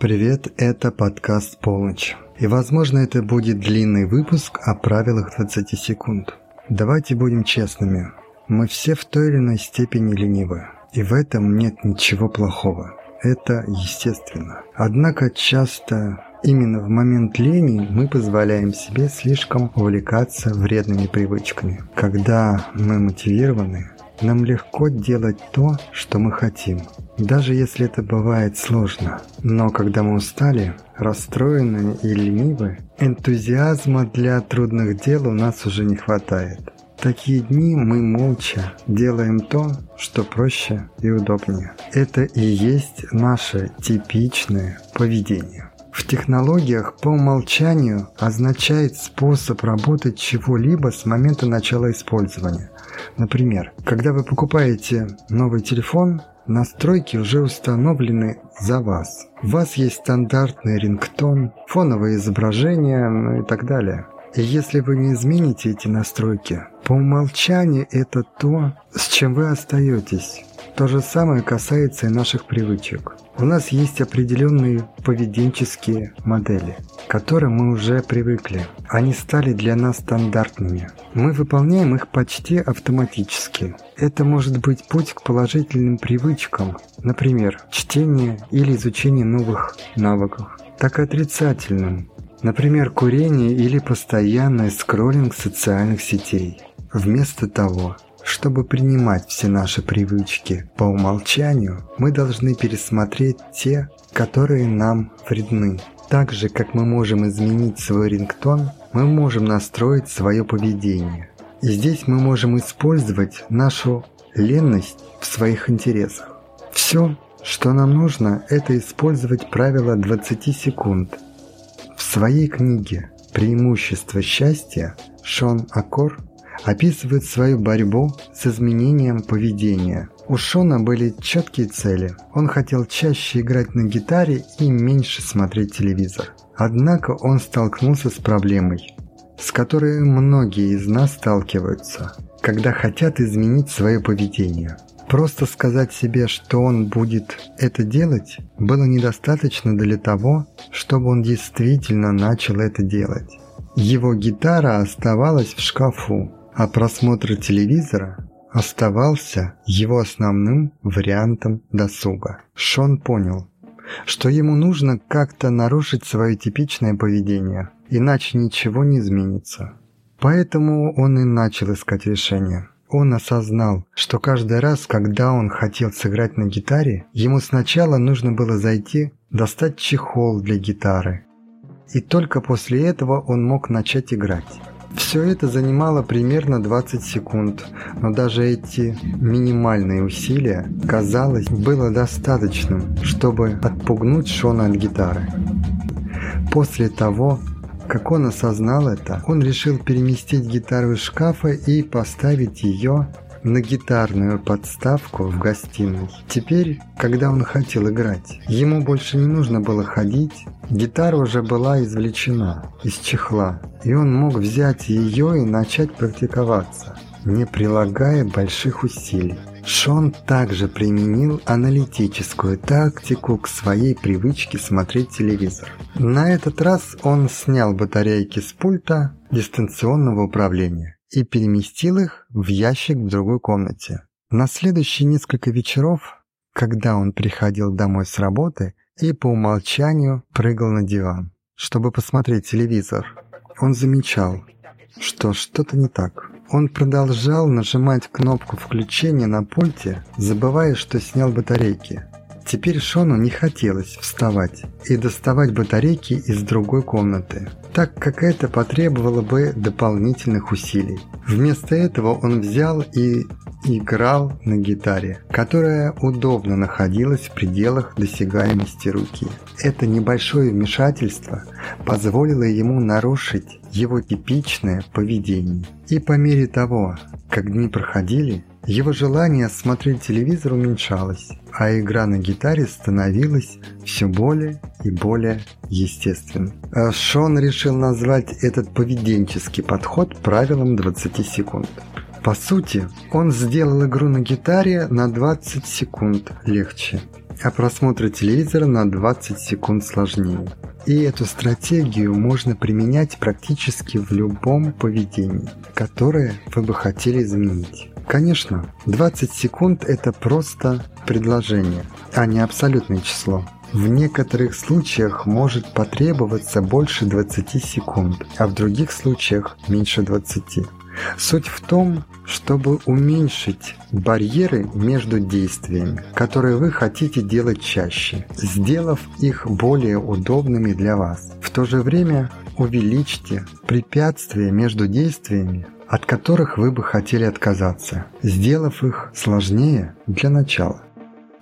Привет, это подкаст «Полночь». И возможно это будет длинный выпуск о правилах 20 секунд. Давайте будем честными. Мы все в той или иной степени ленивы. И в этом нет ничего плохого. Это естественно. Однако часто именно в момент лени мы позволяем себе слишком увлекаться вредными привычками. Когда мы мотивированы, нам легко делать то, что мы хотим, даже если это бывает сложно. Но когда мы устали, расстроены и ленивы, энтузиазма для трудных дел у нас уже не хватает. Такие дни мы молча делаем то, что проще и удобнее. Это и есть наше типичное поведение. В технологиях по умолчанию означает способ работать чего-либо с момента начала использования. Например, когда вы покупаете новый телефон, настройки уже установлены за вас. У вас есть стандартный рингтон, фоновое изображение ну и так далее. И если вы не измените эти настройки, по умолчанию это то, с чем вы остаетесь. То же самое касается и наших привычек. У нас есть определенные поведенческие модели, к которым мы уже привыкли. Они стали для нас стандартными. Мы выполняем их почти автоматически. Это может быть путь к положительным привычкам, например, чтение или изучение новых навыков, так и отрицательным, например, курение или постоянный скроллинг социальных сетей. Вместо того, чтобы принимать все наши привычки по умолчанию, мы должны пересмотреть те, которые нам вредны. Так же, как мы можем изменить свой рингтон, мы можем настроить свое поведение. И здесь мы можем использовать нашу ленность в своих интересах. Все, что нам нужно, это использовать правило 20 секунд. В своей книге «Преимущество счастья» Шон Аккор описывает свою борьбу с изменением поведения. У Шона были четкие цели. Он хотел чаще играть на гитаре и меньше смотреть телевизор. Однако он столкнулся с проблемой, с которой многие из нас сталкиваются, когда хотят изменить свое поведение. Просто сказать себе, что он будет это делать, было недостаточно для того, чтобы он действительно начал это делать. Его гитара оставалась в шкафу, а просмотр телевизора оставался его основным вариантом досуга. Шон понял, что ему нужно как-то нарушить свое типичное поведение, иначе ничего не изменится. Поэтому он и начал искать решение. Он осознал, что каждый раз, когда он хотел сыграть на гитаре, ему сначала нужно было зайти, достать чехол для гитары. И только после этого он мог начать играть. Все это занимало примерно 20 секунд, но даже эти минимальные усилия, казалось, было достаточным, чтобы отпугнуть Шона от гитары. После того, как он осознал это, он решил переместить гитару из шкафа и поставить ее на гитарную подставку в гостиной. Теперь, когда он хотел играть, ему больше не нужно было ходить, гитара уже была извлечена из чехла, и он мог взять ее и начать практиковаться, не прилагая больших усилий. Шон также применил аналитическую тактику к своей привычке смотреть телевизор. На этот раз он снял батарейки с пульта дистанционного управления и переместил их в ящик в другой комнате. На следующие несколько вечеров, когда он приходил домой с работы и по умолчанию прыгал на диван, чтобы посмотреть телевизор, он замечал, что что-то не так. Он продолжал нажимать кнопку включения на пульте, забывая, что снял батарейки. Теперь Шону не хотелось вставать и доставать батарейки из другой комнаты, так как это потребовало бы дополнительных усилий. Вместо этого он взял и играл на гитаре, которая удобно находилась в пределах досягаемости руки. Это небольшое вмешательство позволило ему нарушить его типичное поведение. И по мере того, как дни проходили, его желание смотреть телевизор уменьшалось, а игра на гитаре становилась все более и более естественной. А Шон решил назвать этот поведенческий подход правилом 20 секунд. По сути, он сделал игру на гитаре на 20 секунд легче. а просмотр телевизора на 20 секунд сложнее. И эту стратегию можно применять практически в любом поведении, которое вы бы хотели изменить. Конечно, 20 секунд – это просто предложение, а не абсолютное число. В некоторых случаях может потребоваться больше 20 секунд, а в других случаях меньше 20. Суть в том, чтобы уменьшить барьеры между действиями, которые вы хотите делать чаще, сделав их более удобными для вас. В то же время увеличьте препятствия между действиями, от которых вы бы хотели отказаться, сделав их сложнее для начала.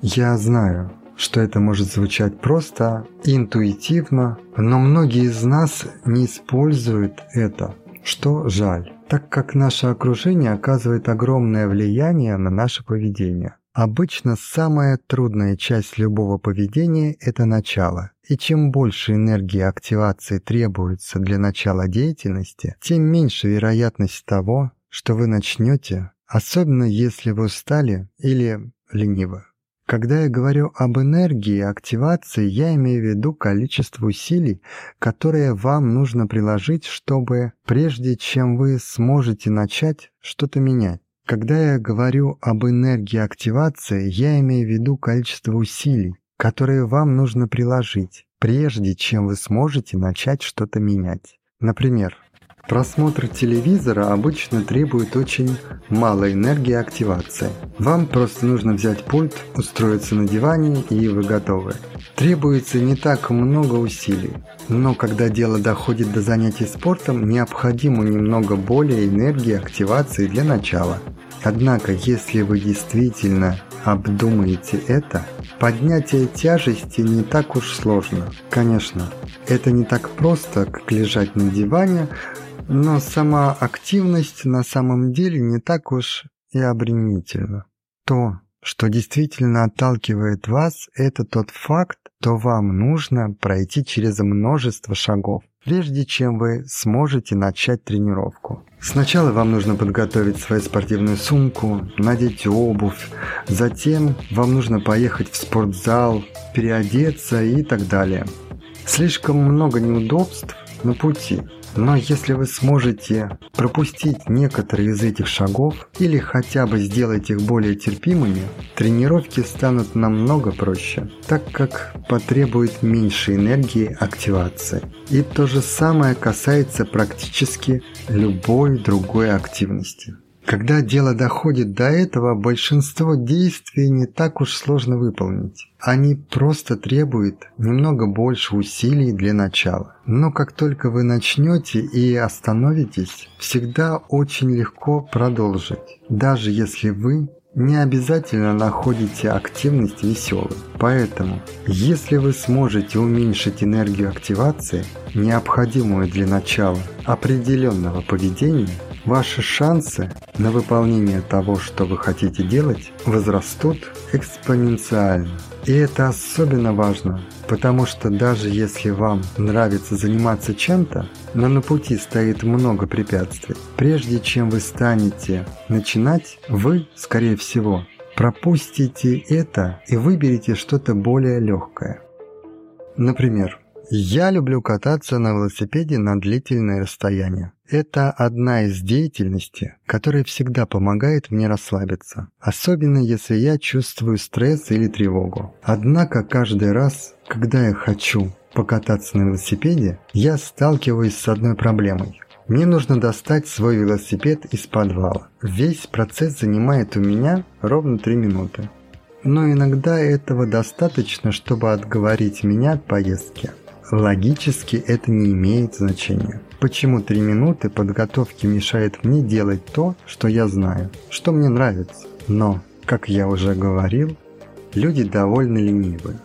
Я знаю, что это может звучать просто интуитивно, но многие из нас не используют это, что жаль так как наше окружение оказывает огромное влияние на наше поведение. Обычно самая трудная часть любого поведения – это начало. И чем больше энергии активации требуется для начала деятельности, тем меньше вероятность того, что вы начнете, особенно если вы устали или ленивы. Когда я говорю об энергии активации, я имею в виду количество усилий, которые вам нужно приложить, чтобы прежде чем вы сможете начать что-то менять. Когда я говорю об энергии активации, я имею в виду количество усилий, которые вам нужно приложить, прежде чем вы сможете начать что-то менять. Например, Просмотр телевизора обычно требует очень мало энергии активации. Вам просто нужно взять пульт, устроиться на диване и вы готовы. Требуется не так много усилий, но когда дело доходит до занятий спортом, необходимо немного более энергии активации для начала. Однако, если вы действительно обдумаете это, поднятие тяжести не так уж сложно. Конечно, это не так просто, как лежать на диване, но сама активность на самом деле не так уж и обременительна. То, что действительно отталкивает вас, это тот факт, что вам нужно пройти через множество шагов, прежде чем вы сможете начать тренировку. Сначала вам нужно подготовить свою спортивную сумку, надеть обувь, затем вам нужно поехать в спортзал, переодеться и так далее. Слишком много неудобств на пути – но если вы сможете пропустить некоторые из этих шагов или хотя бы сделать их более терпимыми, тренировки станут намного проще, так как потребует меньше энергии активации. И то же самое касается практически любой другой активности. Когда дело доходит до этого, большинство действий не так уж сложно выполнить. Они просто требуют немного больше усилий для начала. Но как только вы начнете и остановитесь, всегда очень легко продолжить, даже если вы не обязательно находите активность веселой. Поэтому, если вы сможете уменьшить энергию активации, необходимую для начала определенного поведения, Ваши шансы на выполнение того, что вы хотите делать, возрастут экспоненциально. И это особенно важно, потому что даже если вам нравится заниматься чем-то, но на пути стоит много препятствий, прежде чем вы станете начинать, вы, скорее всего, пропустите это и выберете что-то более легкое. Например, я люблю кататься на велосипеде на длительное расстояние. Это одна из деятельностей, которая всегда помогает мне расслабиться, особенно если я чувствую стресс или тревогу. Однако каждый раз, когда я хочу покататься на велосипеде, я сталкиваюсь с одной проблемой. Мне нужно достать свой велосипед из подвала. Весь процесс занимает у меня ровно 3 минуты. Но иногда этого достаточно, чтобы отговорить меня от поездки. Логически это не имеет значения. Почему три минуты подготовки мешает мне делать то, что я знаю, что мне нравится? Но, как я уже говорил, люди довольно ленивы.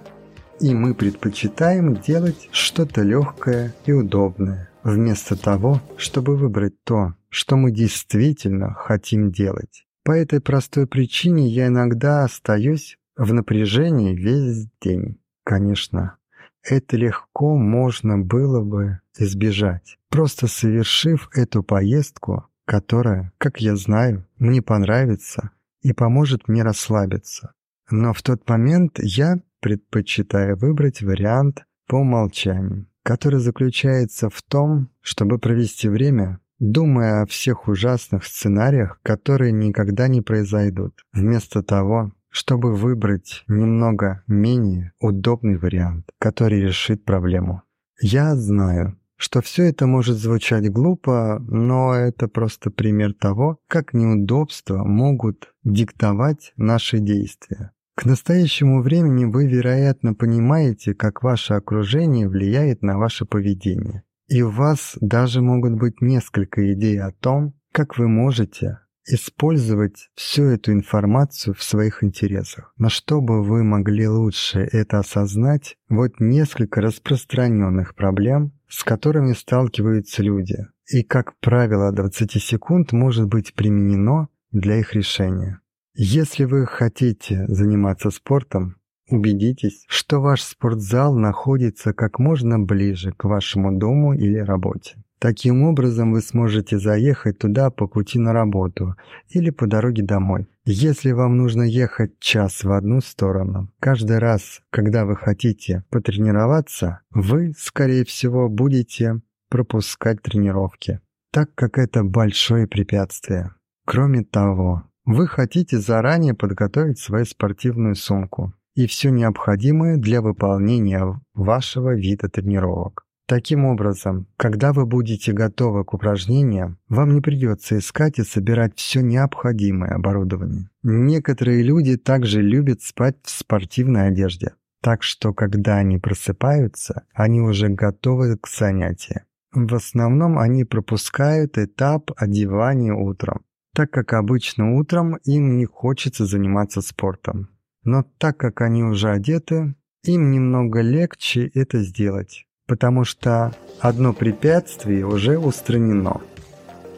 И мы предпочитаем делать что-то легкое и удобное, вместо того, чтобы выбрать то, что мы действительно хотим делать. По этой простой причине я иногда остаюсь в напряжении весь день. Конечно, это легко можно было бы избежать, просто совершив эту поездку, которая, как я знаю, мне понравится и поможет мне расслабиться. Но в тот момент я предпочитаю выбрать вариант по умолчанию, который заключается в том, чтобы провести время, думая о всех ужасных сценариях, которые никогда не произойдут, вместо того, чтобы выбрать немного менее удобный вариант, который решит проблему. Я знаю, что все это может звучать глупо, но это просто пример того, как неудобства могут диктовать наши действия. К настоящему времени вы, вероятно, понимаете, как ваше окружение влияет на ваше поведение. И у вас даже могут быть несколько идей о том, как вы можете использовать всю эту информацию в своих интересах. Но чтобы вы могли лучше это осознать, вот несколько распространенных проблем, с которыми сталкиваются люди, и, как правило, 20 секунд может быть применено для их решения. Если вы хотите заниматься спортом, убедитесь, что ваш спортзал находится как можно ближе к вашему дому или работе. Таким образом вы сможете заехать туда по пути на работу или по дороге домой. Если вам нужно ехать час в одну сторону, каждый раз, когда вы хотите потренироваться, вы, скорее всего, будете пропускать тренировки, так как это большое препятствие. Кроме того, вы хотите заранее подготовить свою спортивную сумку и все необходимое для выполнения вашего вида тренировок. Таким образом, когда вы будете готовы к упражнениям, вам не придется искать и собирать все необходимое оборудование. Некоторые люди также любят спать в спортивной одежде, так что когда они просыпаются, они уже готовы к занятию. В основном они пропускают этап одевания утром, так как обычно утром им не хочется заниматься спортом. Но так как они уже одеты, им немного легче это сделать потому что одно препятствие уже устранено.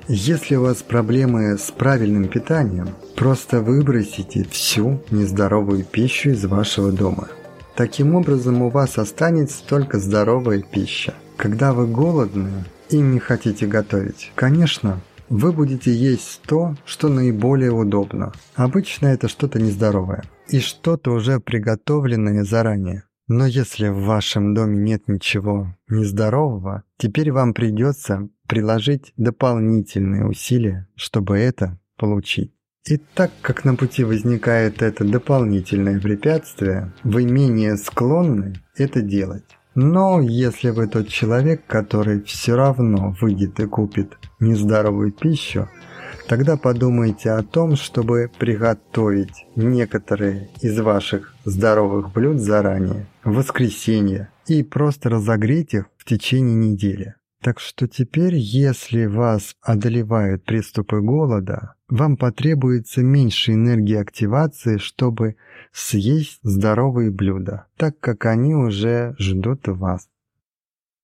Если у вас проблемы с правильным питанием, просто выбросите всю нездоровую пищу из вашего дома. Таким образом у вас останется только здоровая пища. Когда вы голодны и не хотите готовить, конечно, вы будете есть то, что наиболее удобно. Обычно это что-то нездоровое и что-то уже приготовленное заранее. Но если в вашем доме нет ничего нездорового, теперь вам придется приложить дополнительные усилия, чтобы это получить. И так как на пути возникает это дополнительное препятствие, вы менее склонны это делать. Но если вы тот человек, который все равно выйдет и купит нездоровую пищу, Тогда подумайте о том, чтобы приготовить некоторые из ваших здоровых блюд заранее, в воскресенье, и просто разогреть их в течение недели. Так что теперь, если вас одолевают приступы голода, вам потребуется меньше энергии активации, чтобы съесть здоровые блюда, так как они уже ждут вас.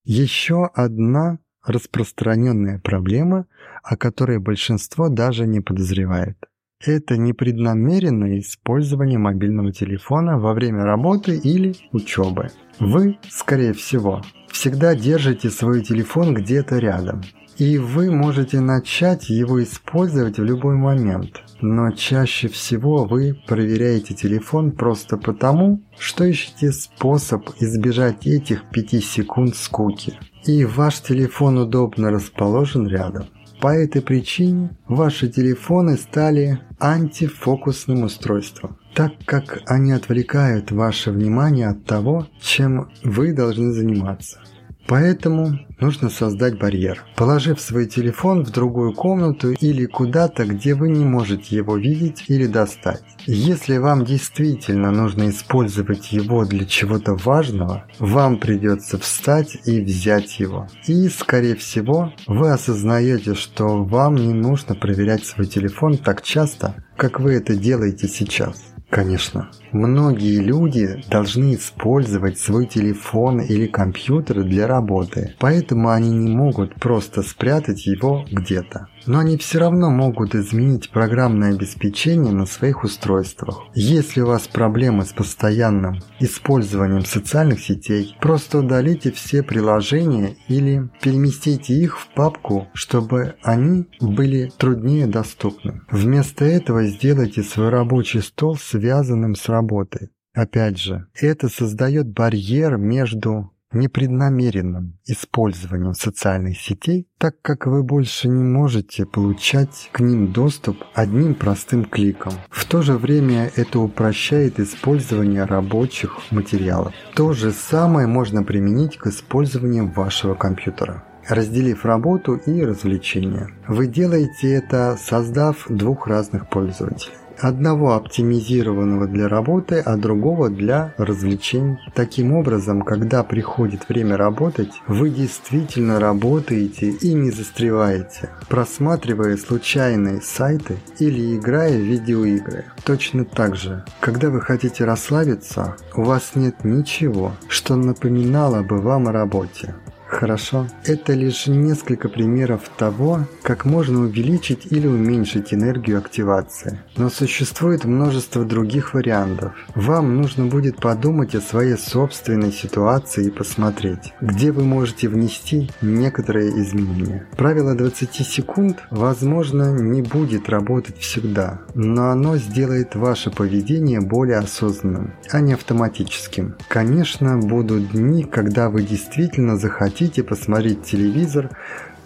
Еще одна распространенная проблема, о которой большинство даже не подозревает. Это непреднамеренное использование мобильного телефона во время работы или учебы. Вы, скорее всего, всегда держите свой телефон где-то рядом, и вы можете начать его использовать в любой момент. Но чаще всего вы проверяете телефон просто потому, что ищете способ избежать этих 5 секунд скуки. И ваш телефон удобно расположен рядом. По этой причине ваши телефоны стали антифокусным устройством, так как они отвлекают ваше внимание от того, чем вы должны заниматься. Поэтому нужно создать барьер, положив свой телефон в другую комнату или куда-то, где вы не можете его видеть или достать. Если вам действительно нужно использовать его для чего-то важного, вам придется встать и взять его. И, скорее всего, вы осознаете, что вам не нужно проверять свой телефон так часто, как вы это делаете сейчас. Конечно, многие люди должны использовать свой телефон или компьютер для работы, поэтому они не могут просто спрятать его где-то но они все равно могут изменить программное обеспечение на своих устройствах. Если у вас проблемы с постоянным использованием социальных сетей, просто удалите все приложения или переместите их в папку, чтобы они были труднее доступны. Вместо этого сделайте свой рабочий стол связанным с работой. Опять же, это создает барьер между непреднамеренным использованием социальных сетей, так как вы больше не можете получать к ним доступ одним простым кликом. В то же время это упрощает использование рабочих материалов. То же самое можно применить к использованию вашего компьютера разделив работу и развлечения. Вы делаете это, создав двух разных пользователей одного оптимизированного для работы, а другого для развлечений. Таким образом, когда приходит время работать, вы действительно работаете и не застреваете, просматривая случайные сайты или играя в видеоигры. Точно так же, когда вы хотите расслабиться, у вас нет ничего, что напоминало бы вам о работе. Хорошо. Это лишь несколько примеров того, как можно увеличить или уменьшить энергию активации. Но существует множество других вариантов. Вам нужно будет подумать о своей собственной ситуации и посмотреть, где вы можете внести некоторые изменения. Правило 20 секунд, возможно, не будет работать всегда, но оно сделает ваше поведение более осознанным, а не автоматическим. Конечно, будут дни, когда вы действительно захотите хотите посмотреть телевизор,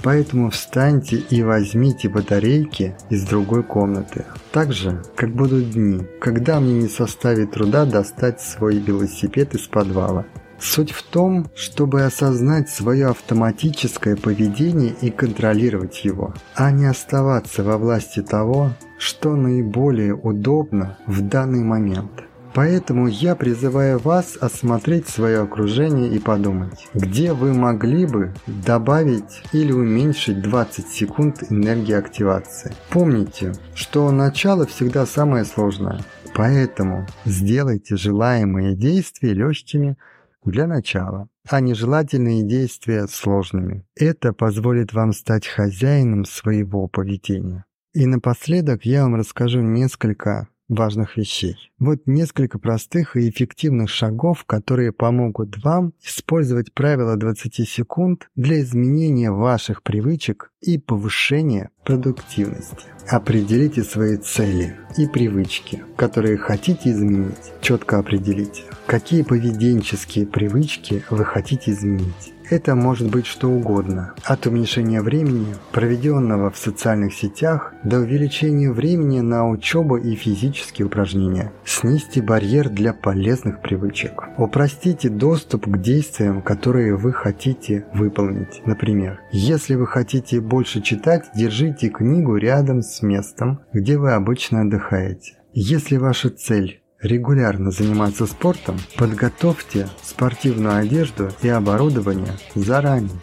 поэтому встаньте и возьмите батарейки из другой комнаты. Так же, как будут дни, когда мне не составит труда достать свой велосипед из подвала. Суть в том, чтобы осознать свое автоматическое поведение и контролировать его, а не оставаться во власти того, что наиболее удобно в данный момент. Поэтому я призываю вас осмотреть свое окружение и подумать, где вы могли бы добавить или уменьшить 20 секунд энергии активации. Помните, что начало всегда самое сложное, поэтому сделайте желаемые действия легкими для начала, а нежелательные действия сложными. Это позволит вам стать хозяином своего поведения. И напоследок я вам расскажу несколько важных вещей. Вот несколько простых и эффективных шагов, которые помогут вам использовать правило 20 секунд для изменения ваших привычек и повышения продуктивности. Определите свои цели и привычки, которые хотите изменить. Четко определите, какие поведенческие привычки вы хотите изменить. Это может быть что угодно, от уменьшения времени, проведенного в социальных сетях, до увеличения времени на учебу и физические упражнения. Снизьте барьер для полезных привычек. Упростите доступ к действиям, которые вы хотите выполнить. Например, если вы хотите больше читать, держите книгу рядом с местом, где вы обычно отдыхаете. Если ваша цель регулярно заниматься спортом, подготовьте спортивную одежду и оборудование заранее.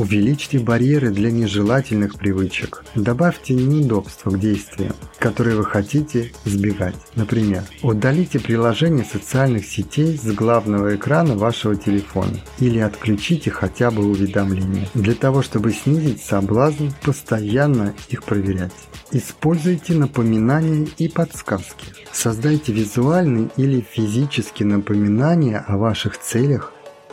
Увеличьте барьеры для нежелательных привычек. Добавьте неудобства к действиям, которые вы хотите избегать. Например, удалите приложение социальных сетей с главного экрана вашего телефона или отключите хотя бы уведомления, для того чтобы снизить соблазн постоянно их проверять. Используйте напоминания и подсказки. Создайте визуальные или физические напоминания о ваших целях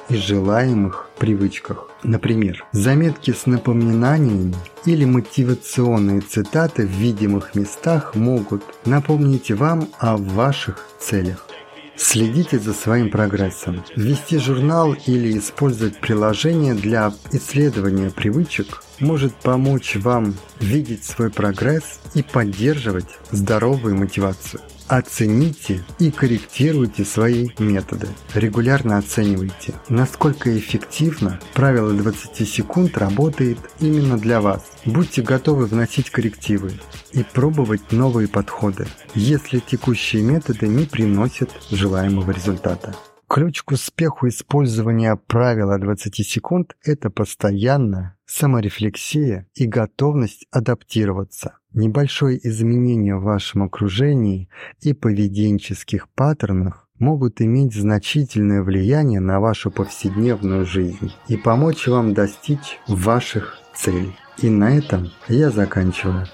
и желаемых привычках. Например, заметки с напоминаниями или мотивационные цитаты в видимых местах могут напомнить вам о ваших целях. Следите за своим прогрессом. Вести журнал или использовать приложение для исследования привычек может помочь вам видеть свой прогресс и поддерживать здоровую мотивацию. Оцените и корректируйте свои методы. Регулярно оценивайте, насколько эффективно правило 20 секунд работает именно для вас. Будьте готовы вносить коррективы и пробовать новые подходы, если текущие методы не приносят желаемого результата. Ключ к успеху использования правила 20 секунд – это постоянная саморефлексия и готовность адаптироваться. Небольшое изменение в вашем окружении и поведенческих паттернах могут иметь значительное влияние на вашу повседневную жизнь и помочь вам достичь ваших целей. И на этом я заканчиваю.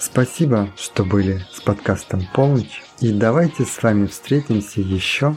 Спасибо, что были с подкастом «Полночь», и давайте с вами встретимся еще